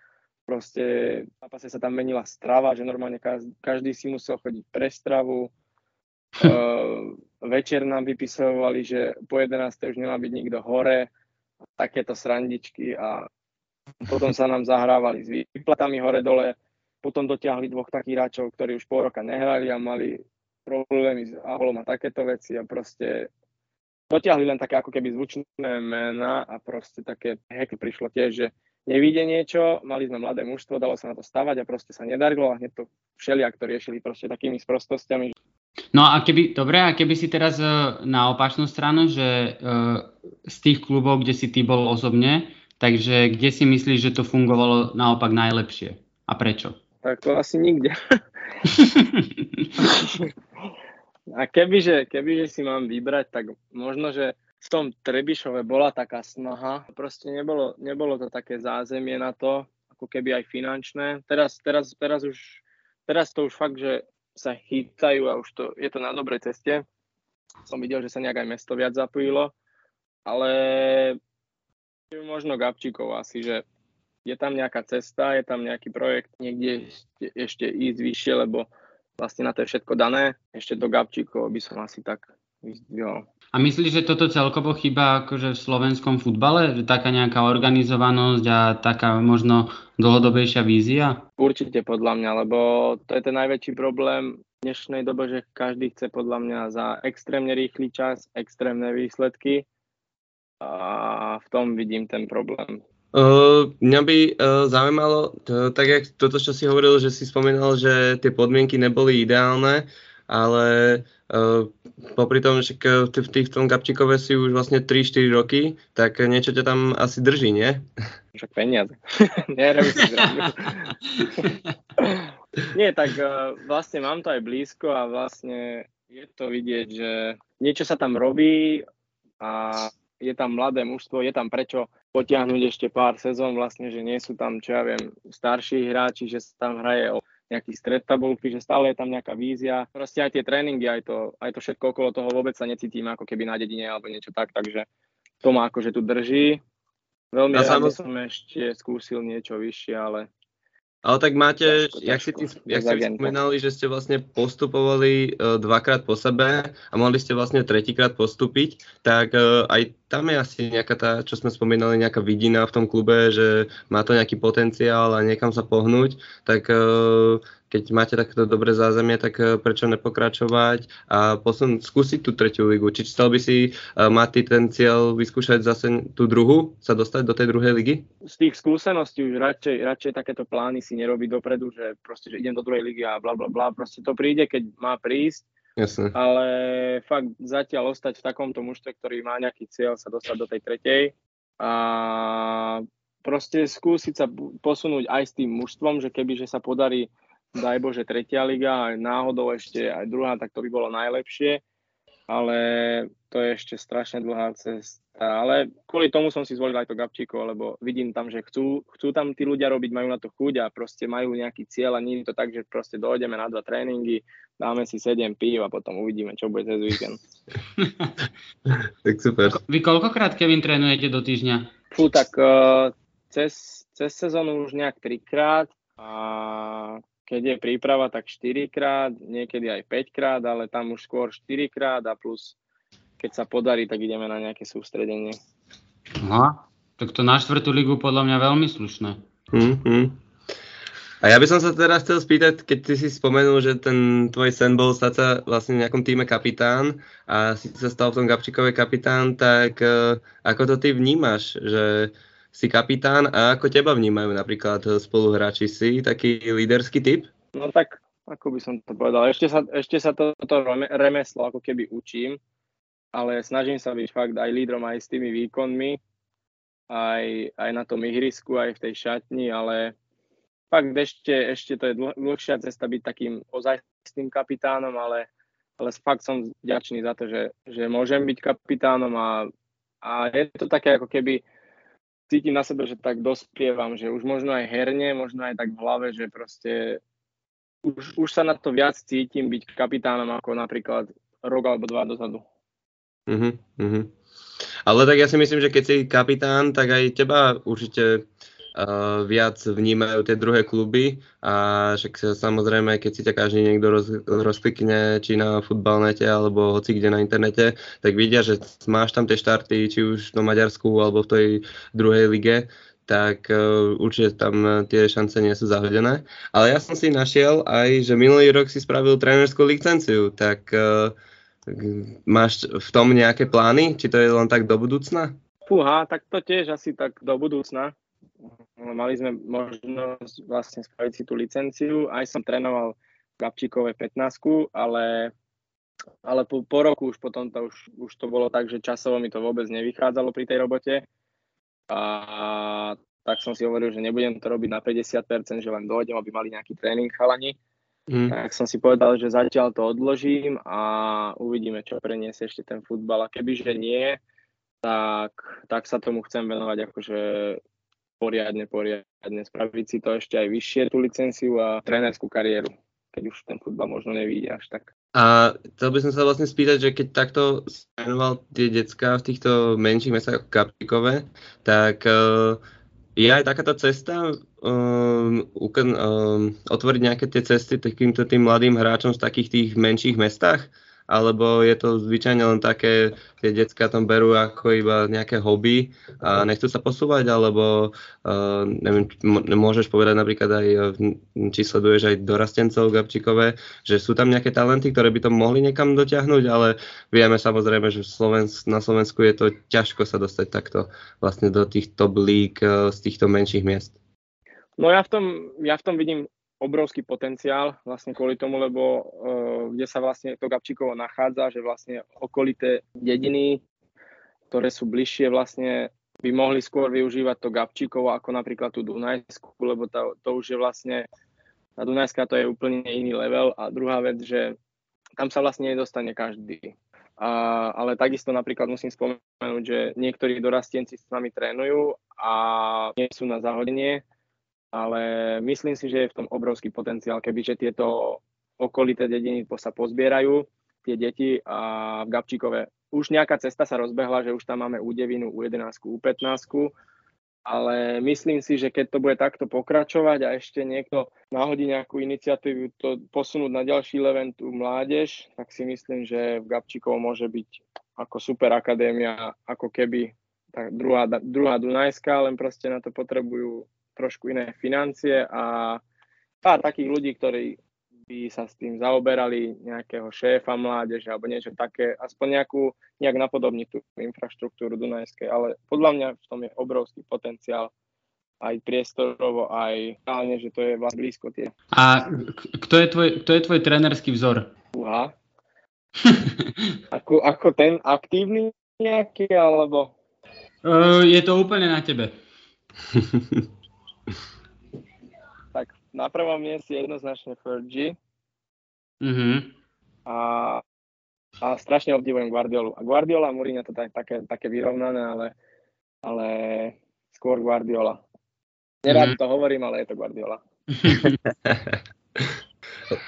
proste v zápase sa tam menila strava, že normálne každý si musel chodiť pre stravu, Uh, večer nám vypisovali, že po 11. už nemá byť nikto hore, takéto srandičky a potom sa nám zahrávali s výplatami hore-dole, potom dotiahli dvoch takých hráčov, ktorí už pol roka nehrali a mali problémy s aholom a takéto veci a proste dotiahli len také ako keby zvučné mená a proste také heky prišlo tiež, že nevíde niečo, mali sme mladé mužstvo, dalo sa na to stavať a proste sa nedarilo a hneď to všelijak to riešili proste takými sprostostiami. No a keby, dobre, a keby si teraz uh, na opačnú stranu, že uh, z tých klubov, kde si ty bol osobne, takže kde si myslíš, že to fungovalo naopak najlepšie a prečo? Tak to asi nikde. a kebyže, kebyže si mám vybrať, tak možno, že v tom Trebišove bola taká snaha, proste nebolo, nebolo to také zázemie na to, ako keby aj finančné. Teraz, teraz, teraz, už, teraz to už fakt, že sa chytajú a už to, je to na dobrej ceste. Som videl, že sa nejak aj mesto viac zapojilo, ale možno Gabčíkov asi, že je tam nejaká cesta, je tam nejaký projekt, niekde ešte, ešte ísť vyššie, lebo vlastne na to je všetko dané. Ešte do Gabčíkov by som asi tak vyzdvihol. A myslíš, že toto celkovo chyba akože v slovenskom futbale? Že taká nejaká organizovanosť a taká možno dlhodobejšia vízia? Určite podľa mňa, lebo to je ten najväčší problém v dnešnej dobe, že každý chce podľa mňa za extrémne rýchly čas, extrémne výsledky a v tom vidím ten problém. Uh, mňa by uh, zaujímalo, to, tak jak toto, čo si hovoril, že si spomínal, že tie podmienky neboli ideálne, ale uh, popri tom, že v, tých, v tom Gabčíkove si už vlastne 3-4 roky, tak niečo ťa tam asi drží, nie? Však peniaze. Nie, tak uh, vlastne mám to aj blízko a vlastne je to vidieť, že niečo sa tam robí a je tam mladé mužstvo, je tam prečo potiahnuť ešte pár sezón, vlastne, že nie sú tam, čo ja viem, starší hráči, že sa tam hraje o nejaký stred tabulky, že stále je tam nejaká vízia. Proste aj tie tréningy, aj to, aj to všetko okolo toho vôbec sa necítim ako keby na dedine alebo niečo tak, takže to ma akože tu drží. Veľmi rád samoz... som ešte skúsil niečo vyššie, ale ale tak máte, ťažko, jak, si, ty, jak ste spomínali, že ste vlastne postupovali uh, dvakrát po sebe a mohli ste vlastne tretíkrát postúpiť, tak uh, aj tam je asi nejaká tá, čo sme spomínali, nejaká vidina v tom klube, že má to nejaký potenciál a niekam sa pohnúť, tak uh, keď máte takto dobré zázemie, tak eh, prečo nepokračovať a posun, skúsiť tú tretiu ligu. Či chcel by si uh, mať ten cieľ vyskúšať zase tú druhú, sa dostať do tej druhej ligy? Z tých skúseností už radšej, radšej takéto plány si nerobiť dopredu, že proste, že idem do druhej ligy a bla bla bla. Proste to príde, keď má prísť. Jasne. Ale fakt zatiaľ ostať v takomto mužstve, ktorý má nejaký cieľ sa dostať do tej tretej a proste skúsiť sa posunúť aj s tým mužstvom, že keby že sa podarí daj Bože tretia liga, aj náhodou ešte aj druhá, tak to by bolo najlepšie, ale to je ešte strašne dlhá cesta. Ale kvôli tomu som si zvolil aj to Gabčíko, lebo vidím tam, že chcú, chcú tam tí ľudia robiť, majú na to chuť a proste majú nejaký cieľ a nie je to tak, že proste dojdeme na dva tréningy, dáme si 7 pív a potom uvidíme, čo bude cez víkend. tak super. Vy koľkokrát, Kevin, trénujete do týždňa? Fú, tak uh, cez, cez sezónu už nejak trikrát a keď je príprava, tak 4 krát, niekedy aj 5 krát, ale tam už skôr 4 krát a plus keď sa podarí, tak ideme na nejaké sústredenie. Aha, tak to na štvrtú ligu podľa mňa veľmi slušné. Mm-hmm. A ja by som sa teraz chcel spýtať, keď ty si spomenul, že ten tvoj sen bol stať sa vlastne v nejakom týme kapitán a si sa stal v tom Gabčíkové kapitán, tak uh, ako to ty vnímaš, že si kapitán a ako teba vnímajú napríklad spoluhráči? Si taký líderský typ? No tak, ako by som to povedal, ešte sa, ešte sa toto to remeslo ako keby učím, ale snažím sa byť fakt aj lídrom aj s tými výkonmi, aj, aj na tom ihrisku, aj v tej šatni, ale fakt ešte, ešte to je dlh, dlhšia cesta byť takým ozajstným kapitánom, ale, ale fakt som vďačný za to, že, že môžem byť kapitánom a, a je to také ako keby cítim na sebe, že tak dospievam, že už možno aj herne, možno aj tak v hlave, že proste už, už sa na to viac cítim byť kapitánom ako napríklad rok alebo dva dozadu. Uh-huh, uh-huh. Ale tak ja si myslím, že keď si kapitán, tak aj teba určite uh, viac vnímajú tie druhé kluby a však samozrejme, keď si ťa každý niekto roz, rozklikne, či na futbalnete alebo hoci kde na internete, tak vidia, že máš tam tie štarty, či už v Maďarsku alebo v tej druhej lige, tak uh, určite tam tie šance nie sú zahodené. Ale ja som si našiel aj, že minulý rok si spravil trénerskú licenciu, tak uh, máš v tom nejaké plány? Či to je len tak do budúcna? Fúha, tak to tiež asi tak do budúcna mali sme možnosť vlastne spraviť si tú licenciu. Aj som trénoval Gabčíkové 15, ale, ale po, po roku už potom to už, už to bolo tak, že časovo mi to vôbec nevychádzalo pri tej robote. A tak som si hovoril, že nebudem to robiť na 50%, že len dojdem, aby mali nejaký tréning chalani. Mm. Tak som si povedal, že zatiaľ to odložím a uvidíme, čo preniesie ešte ten futbal. A kebyže nie, tak, tak sa tomu chcem venovať akože poriadne, poriadne, spraviť si to ešte aj vyššie, tú licenciu a trénerskú kariéru, keď už ten futbal možno nevidí až tak. A chcel by som sa vlastne spýtať, že keď takto trénoval tie decka v týchto menších mestách ako Kapikové, tak uh, je aj takáto cesta um, um, otvoriť nejaké tie cesty takýmto tým mladým hráčom z takých tých menších mestách? Alebo je to zvyčajne len také, tie detská tam berú ako iba nejaké hobby a nechcú sa posúvať, alebo uh, neviem, môžeš povedať napríklad aj, či sleduješ aj dorastencov Gabčíkové, že sú tam nejaké talenty, ktoré by to mohli niekam dotiahnuť, ale vieme samozrejme, že Slovens- na Slovensku je to ťažko sa dostať takto vlastne do tých top league uh, z týchto menších miest. No ja v tom, ja v tom vidím obrovský potenciál vlastne kvôli tomu, lebo uh, kde sa vlastne to Gabčíkovo nachádza, že vlastne okolité dediny, ktoré sú bližšie vlastne by mohli skôr využívať to Gabčíkovo ako napríklad tú Dunajsku, lebo to, to už je vlastne, tá Dunajská to je úplne iný level a druhá vec, že tam sa vlastne nedostane každý. A, ale takisto napríklad musím spomenúť, že niektorí dorastienci s nami trénujú a nie sú na zahodenie, ale myslím si, že je v tom obrovský potenciál, kebyže tieto okolité dediny sa pozbierajú, tie deti a v Gabčíkove. Už nejaká cesta sa rozbehla, že už tam máme U9, U11, U15, ale myslím si, že keď to bude takto pokračovať a ešte niekto náhodí nejakú iniciatívu to posunúť na ďalší level tú mládež, tak si myslím, že v Gabčíkovo môže byť ako super akadémia, ako keby tá druhá, druhá Dunajská, len proste na to potrebujú trošku iné financie a pár takých ľudí, ktorí by sa s tým zaoberali, nejakého šéfa mládeže alebo niečo také, aspoň nejakú, nejak napodobniť tú infraštruktúru Dunajskej, ale podľa mňa v tom je obrovský potenciál aj priestorovo, aj reálne, že to je vlastne blízko tie. A kto je tvoj, kto je tvoj trénerský vzor? Uha. ako, ako ten aktívny nejaký, alebo? Uh, je to úplne na tebe. na prvom mieste jednoznačne Fergie. Mm-hmm. A, a strašne obdivujem Guardiolu. A Guardiola a Mourinho to tak, také, také vyrovnané, ale, ale skôr Guardiola. Nerád mm-hmm. to hovorím, ale je to Guardiola.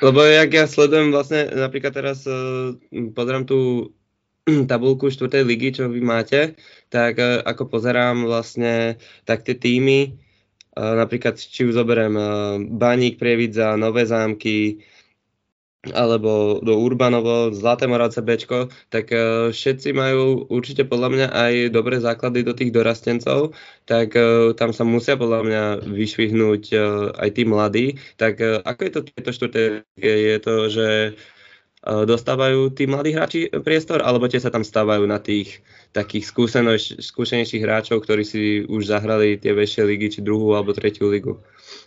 Lebo jak ja sledujem vlastne, napríklad teraz uh, pozerám tú tabulku 4. ligy, čo vy máte, tak uh, ako pozerám vlastne, tak tie týmy, napríklad či už zoberiem Baník, Prievidza, Nové zámky, alebo do Urbanovo, Zlaté Moravce Bčko, tak všetci majú určite podľa mňa aj dobré základy do tých dorastencov, tak tam sa musia podľa mňa vyšvihnúť aj tí mladí. Tak ako je to tieto štvrté? Je to, že dostávajú tí mladí hráči priestor, alebo tie sa tam stávajú na tých takých skúsenejších hráčov, ktorí si už zahrali tie väčšie ligy, či druhú alebo tretiu ligu?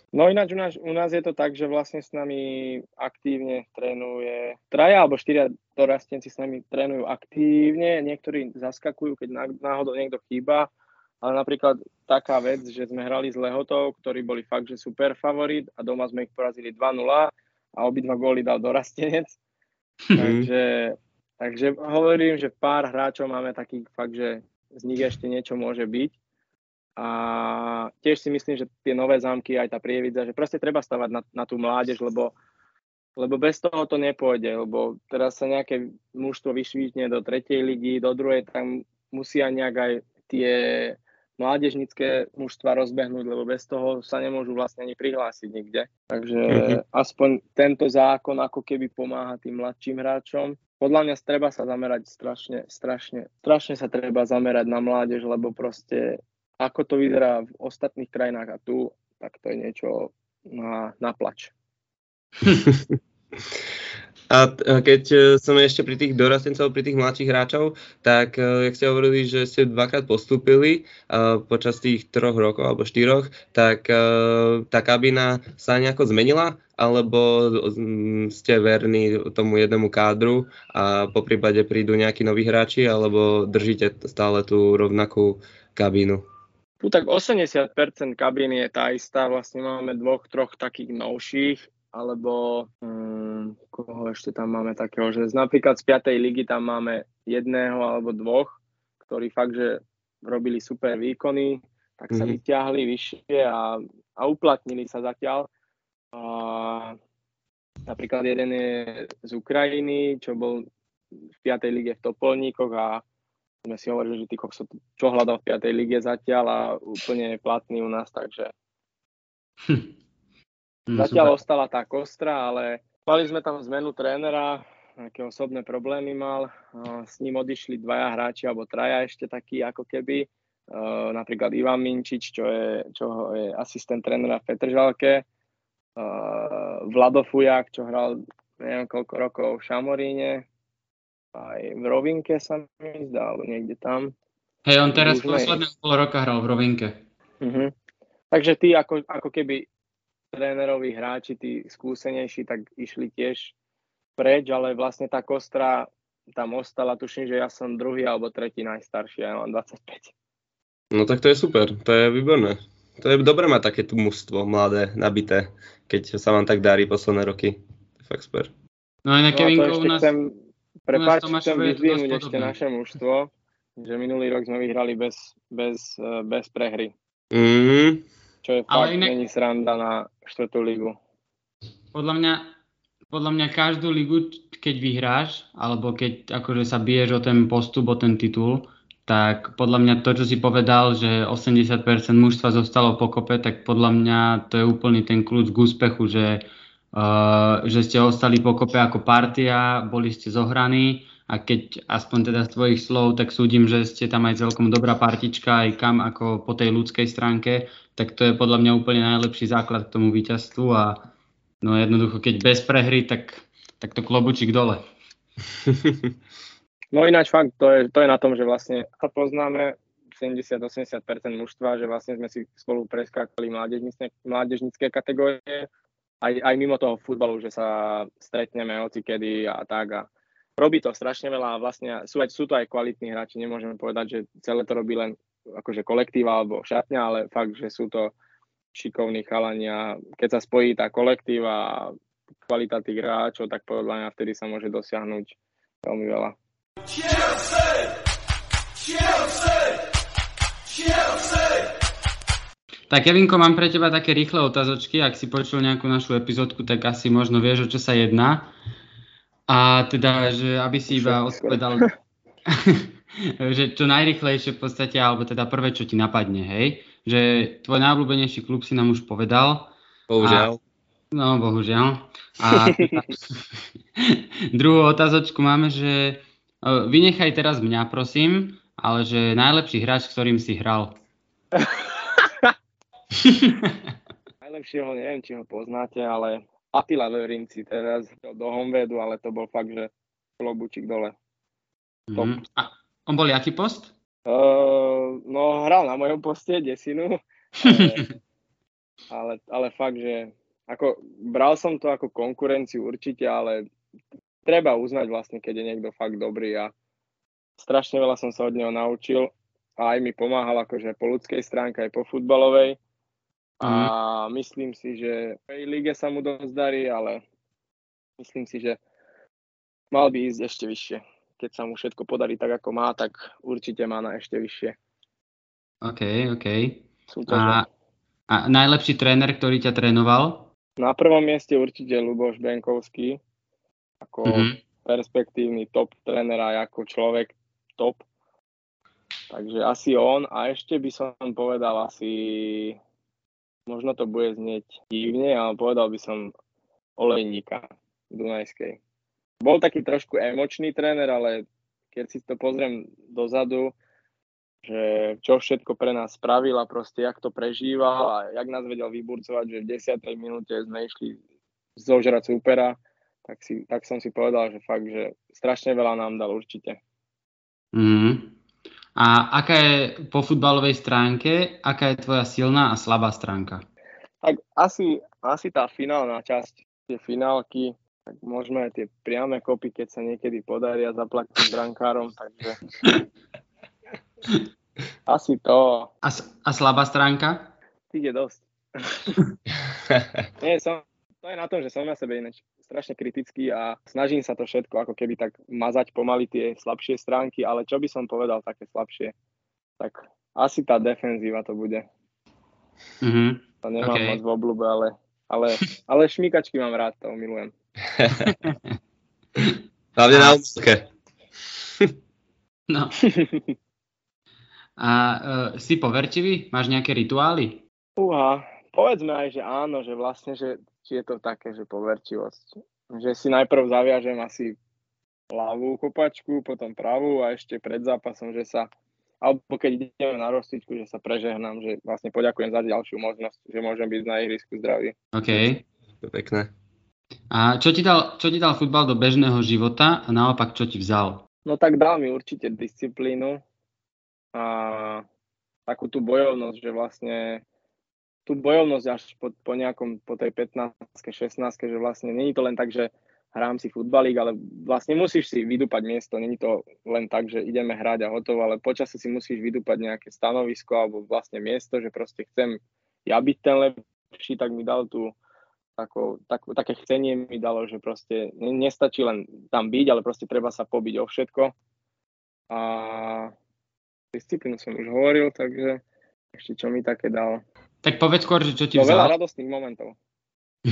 No ináč u nás, u nás je to tak, že vlastne s nami aktívne trénuje traja alebo štyria dorastenci s nami trénujú aktívne, niektorí zaskakujú, keď náhodou niekto chýba, ale napríklad taká vec, že sme hrali s Lehotou, ktorí boli fakt, že super favorit a doma sme ich porazili 2-0 a obidva góly dal dorastenec. Mhm. Takže Takže hovorím, že pár hráčov máme takých fakt, že z nich ešte niečo môže byť. A tiež si myslím, že tie nové zámky, aj tá prievidza, že proste treba stavať na, na tú mládež, lebo, lebo bez toho to nepôjde, lebo teraz sa nejaké mužstvo vyšvítne do tretej ligy, do druhej, tam musia nejak aj tie mládežnické mužstva rozbehnúť, lebo bez toho sa nemôžu vlastne ani prihlásiť nikde. Takže mm-hmm. aspoň tento zákon ako keby pomáha tým mladším hráčom podľa mňa treba sa zamerať strašne, strašne, strašne sa treba zamerať na mládež, lebo proste ako to vyzerá v ostatných krajinách a tu, tak to je niečo na, na plač. A keď e, som ešte pri tých dorastencov, pri tých mladších hráčov, tak e, jak ste hovorili, že ste dvakrát postúpili počas tých troch rokov alebo štyroch, tak tá kabína sa nejako zmenila? Alebo ste verní tomu jednému kádru a po prípade prídu nejakí noví hráči, alebo držíte stále tú rovnakú kabínu? Tu tak 80% kabíny je tá istá, vlastne máme dvoch, troch takých novších, alebo um, koho ešte tam máme takého, že napríklad z 5. ligy tam máme jedného alebo dvoch, ktorí fakt, že robili super výkony, tak sa mm-hmm. vyťahli vyššie a, a uplatnili sa zatiaľ. A, napríklad jeden je z Ukrajiny, čo bol v 5. lige v Topolníkoch a sme si hovorili, že ty kokso, čo hľadal v 5. lige zatiaľ a úplne platný u nás, takže hm. Zatiaľ super. ostala tá kostra, ale mali sme tam zmenu trénera, nejaké osobné problémy mal, s ním odišli dvaja hráči alebo traja ešte takí ako keby, napríklad Ivan Minčič, čo je, čo je asistent trénera v Petržalke, Vlado Fujak, čo hral neviem koľko rokov v Šamoríne, aj v Rovinke sa mi zdá, alebo niekde tam. Hej, on teraz posledné pol roka hral v Rovinke. Uh-huh. Takže tí ako, ako keby tréneroví hráči, tí skúsenejší, tak išli tiež preč, ale vlastne tá kostra tam ostala, tuším, že ja som druhý alebo tretí najstarší, ja mám 25. No tak to je super, to je výborné. To je dobré mať takéto mužstvo mladé, nabité, keď sa vám tak darí posledné roky. Fakt super. No aj na no u nás... Chcem, Prepáč, chcem vyzvihnúť ešte naše mužstvo, že minulý rok sme vyhrali bez, bez, eh, bez prehry. Mm. Čo je fakt, inak... není sranda na štvrtú ligu. Podľa mňa, podľa mňa každú ligu, keď vyhráš, alebo keď akože sa biješ o ten postup, o ten titul, tak podľa mňa to, čo si povedal, že 80% mužstva zostalo pokope, tak podľa mňa to je úplný ten kľúč k úspechu, že Uh, že ste ostali pokope ako partia, boli ste zohraní a keď aspoň teda z tvojich slov, tak súdim, že ste tam aj celkom dobrá partička aj kam ako po tej ľudskej stránke, tak to je podľa mňa úplne najlepší základ k tomu víťazstvu a no jednoducho, keď bez prehry, tak, tak to klobučík dole. No ináč fakt, to je, to je na tom, že vlastne sa poznáme 70-80% mužstva, že vlastne sme si spolu preskákali mládežnické, mládežnické kategórie aj, aj mimo toho futbalu, že sa stretneme hoci kedy a tak a robí to strašne veľa a vlastne sú, aj, sú to aj kvalitní hráči, nemôžeme povedať, že celé to robí len akože kolektíva alebo šatňa, ale fakt, že sú to šikovní chalania. Keď sa spojí tá kolektíva a kvalita tých hráčov, tak podľa mňa vtedy sa môže dosiahnuť veľmi veľa. Chelsea! Chelsea! Chelsea! Tak Kevinko, mám pre teba také rýchle otázočky. Ak si počul nejakú našu epizódku, tak asi možno vieš, o čo sa jedná. A teda, že aby si iba odpovedal, že čo najrychlejšie v podstate, alebo teda prvé, čo ti napadne, hej? Že tvoj najobľúbenejší klub si nám už povedal. Bohužiaľ. A, no, bohužiaľ. A teda, druhú otázočku máme, že vynechaj teraz mňa, prosím, ale že najlepší hráč, s ktorým si hral. Najlepšieho neviem, či ho poznáte, ale Attila Verinci teraz do Honvedu, ale to bol fakt, že klobučík dole. Mm. A on bol aký post? Uh, no, hral na mojom poste, desinu. Ale, ale, ale fakt, že ako, bral som to ako konkurenciu určite, ale treba uznať vlastne, keď je niekto fakt dobrý a strašne veľa som sa od neho naučil a aj mi pomáhal akože po ľudskej stránke, aj po futbalovej a mm. myslím si, že v tej lige sa mu dosť darí, ale myslím si, že mal by ísť ešte vyššie. Keď sa mu všetko podarí tak, ako má, tak určite má na ešte vyššie. OK, OK. A, a najlepší tréner, ktorý ťa trénoval? Na prvom mieste určite Luboš Benkovský. Ako mm-hmm. perspektívny top tréner a ako človek top. Takže asi on. A ešte by som povedal asi možno to bude znieť divne, ale povedal by som Olejníka Dunajskej. Bol taký trošku emočný tréner, ale keď si to pozriem dozadu, že čo všetko pre nás spravil a proste jak to prežíval a jak nás vedel vyburcovať, že v 10. minúte sme išli zožrať supera, tak, si, tak som si povedal, že fakt, že strašne veľa nám dal určite. Mm. A aká je po futbalovej stránke, aká je tvoja silná a slabá stránka? Tak asi, asi tá finálna časť, tie finálky, tak môžeme aj tie priame kopy, keď sa niekedy podaria zaplatiť brankárom, takže asi to. A, a slabá stránka? Je dosť. Nie, som, to je na tom, že som na sebe ináč strašne kritický a snažím sa to všetko ako keby tak mazať pomaly tie slabšie stránky, ale čo by som povedal také slabšie, tak asi tá defenzíva to bude. Mm-hmm. To nemám okay. moc v obľúbe, ale, ale, ale šmíkačky mám rád, to milujem. Hlavne na úzke. no. A uh, si poverčivý? Máš nejaké rituály? Uha, povedzme aj, že áno, že vlastne, že či je to také, že poverčivosť. Že si najprv zaviažem asi ľavú kopačku, potom pravú a ešte pred zápasom, že sa, alebo keď ideme na rozcvičku, že sa prežehnám, že vlastne poďakujem za ďalšiu možnosť, že môžem byť na ihrisku zdravý. OK. To je pekné. A čo ti, dal, čo ti dal futbal do bežného života a naopak čo ti vzal? No tak dal mi určite disciplínu a takú tú bojovnosť, že vlastne tú bojovnosť až po, po nejakom, po tej 15 16 že vlastne není to len tak, že hrám si futbalík, ale vlastne musíš si vydúpať miesto, není to len tak, že ideme hrať a hotovo, ale počasie si musíš vydúpať nejaké stanovisko alebo vlastne miesto, že proste chcem ja byť ten lepší, tak mi dal tú tako, tak, také chcenie mi dalo, že proste nestačí len tam byť, ale proste treba sa pobiť o všetko. A disciplínu som už hovoril, takže ešte čo mi také dal. Tak povedz skôr, že čo ti no, vzal. veľa radostných momentov.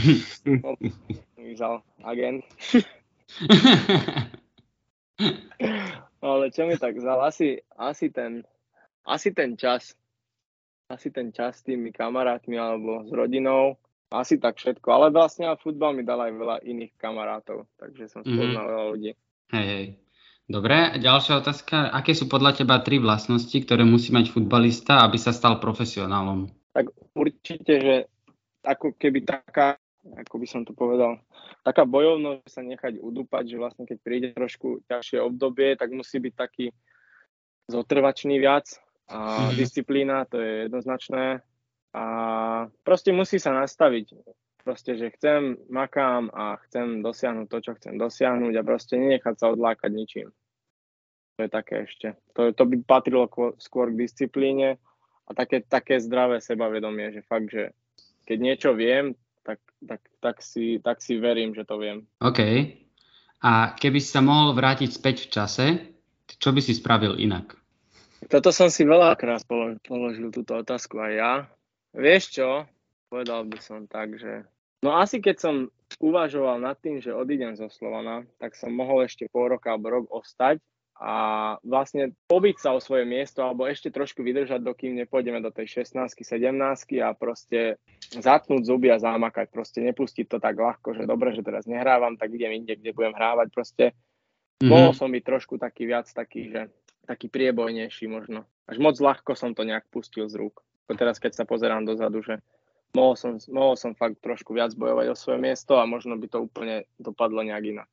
vzal agent. ale čo mi tak vzal? Asi, asi, ten, asi ten čas. Asi ten čas s tými kamarátmi alebo s rodinou. Asi tak všetko. Ale vlastne futbal mi dal aj veľa iných kamarátov. Takže som spoznal mm-hmm. veľa ľudí. Hej, hej. Dobre, ďalšia otázka. Aké sú podľa teba tri vlastnosti, ktoré musí mať futbalista, aby sa stal profesionálom? Tak určite, že ako keby taká, ako by som to povedal, taká bojovnosť sa nechať udúpať, že vlastne keď príde trošku ťažšie obdobie, tak musí byť taký zotrvačný viac a mm. disciplína, to je jednoznačné. A proste musí sa nastaviť, proste, že chcem, makám a chcem dosiahnuť to, čo chcem dosiahnuť a proste nenechať sa odlákať ničím. To je také ešte. To, to by patrilo skôr k disciplíne a také, také zdravé sebavedomie, že fakt, že keď niečo viem, tak, tak, tak, si, tak si verím, že to viem. OK. A keby si sa mohol vrátiť späť v čase, čo by si spravil inak? Toto som si veľakrát položil túto otázku aj ja. Vieš čo? Povedal by som tak, že... No asi keď som uvažoval nad tým, že odídem zo Slovana, tak som mohol ešte pol roka alebo rok ostať a vlastne pobiť sa o svoje miesto alebo ešte trošku vydržať, dokým nepôjdeme do tej 16 17 a proste zatnúť zuby a zamakať, proste nepustiť to tak ľahko, že dobre, že teraz nehrávam, tak idem inde, kde budem hrávať, proste mm-hmm. mohol som byť trošku taký viac taký, že taký priebojnejší možno. Až moc ľahko som to nejak pustil z rúk. Teraz keď sa pozerám dozadu, že mohol som, mohol som fakt trošku viac bojovať o svoje miesto a možno by to úplne dopadlo nejak inak.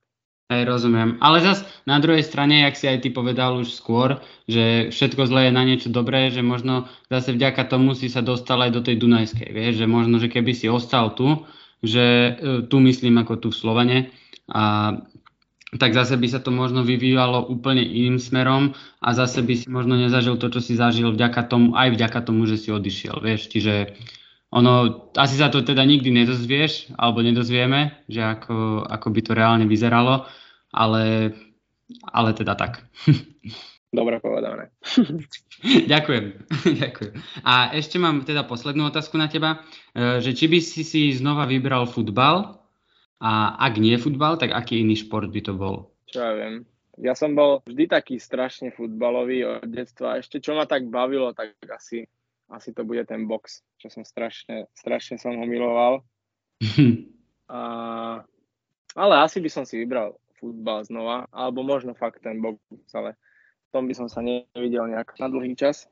Hej, rozumiem. Ale zas na druhej strane, jak si aj ty povedal už skôr, že všetko zlé je na niečo dobré, že možno zase vďaka tomu si sa dostal aj do tej Dunajskej, vieš, že možno, že keby si ostal tu, že e, tu myslím ako tu v Slovane, a tak zase by sa to možno vyvíjalo úplne iným smerom a zase by si možno nezažil to, čo si zažil vďaka tomu, aj vďaka tomu, že si odišiel, vieš, čiže ono, asi sa to teda nikdy nedozvieš, alebo nedozvieme, že ako, ako by to reálne vyzeralo, ale, ale teda tak. Dobre povedané. ďakujem, ďakujem. A ešte mám teda poslednú otázku na teba, e, že či by si si znova vybral futbal a ak nie futbal, tak aký iný šport by to bol? Čo ja viem. Ja som bol vždy taký strašne futbalový od detstva. Ešte čo ma tak bavilo, tak asi asi to bude ten box, čo som strašne, strašne som ho miloval. A, ale asi by som si vybral futbal znova, alebo možno fakt ten box, ale v tom by som sa nevidel nejak na dlhý čas.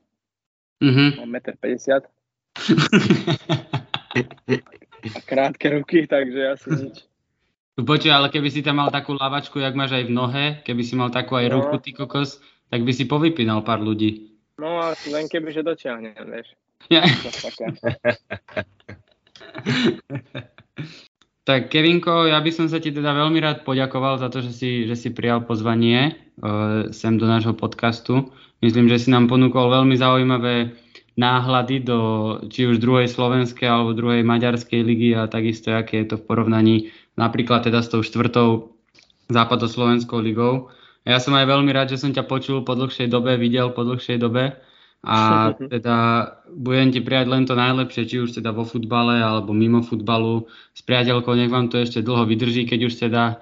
Mm-hmm. Mám 1,50 m. a krátke ruky, takže asi nič. Počuj, ale keby si tam mal takú lavačku, jak máš aj v nohe, keby si mal takú aj No. ruku, ty kokos, tak by si povypínal pár ľudí. No a len keby, že dotiahnem, vieš. Ja. Tak Kevinko, ja by som sa ti teda veľmi rád poďakoval za to, že si, že si prijal pozvanie uh, sem do nášho podcastu. Myslím, že si nám ponúkol veľmi zaujímavé náhľady do či už druhej slovenskej alebo druhej maďarskej ligy a takisto, aké je to v porovnaní napríklad teda s tou štvrtou západoslovenskou ligou. Ja som aj veľmi rád, že som ťa počul po dlhšej dobe, videl po dlhšej dobe a teda budem ti prijať len to najlepšie, či už teda vo futbale alebo mimo futbalu. S priateľkou nech vám to ešte dlho vydrží, keď už teda,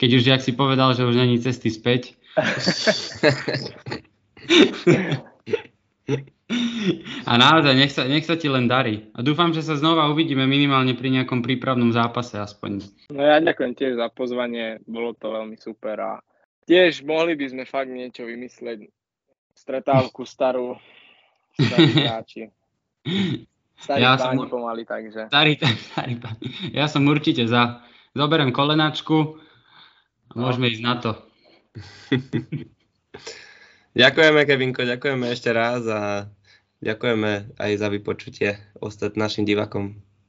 keď už, jak si povedal, že už není cesty späť. A naozaj, nech sa, nech sa ti len darí. A dúfam, že sa znova uvidíme minimálne pri nejakom prípravnom zápase aspoň. No ja ďakujem tiež za pozvanie, bolo to veľmi super a tiež mohli by sme fakt niečo vymyslieť. Stretávku starú, starí hráči. Starí Ja ja som- páni pomaly, takže. Starý, starý pán. Ja som určite za. Zoberiem kolenačku a môžeme ísť na to. Ďakujeme, Kevinko, ďakujeme ešte raz a ďakujeme aj za vypočutie ostat našim divakom.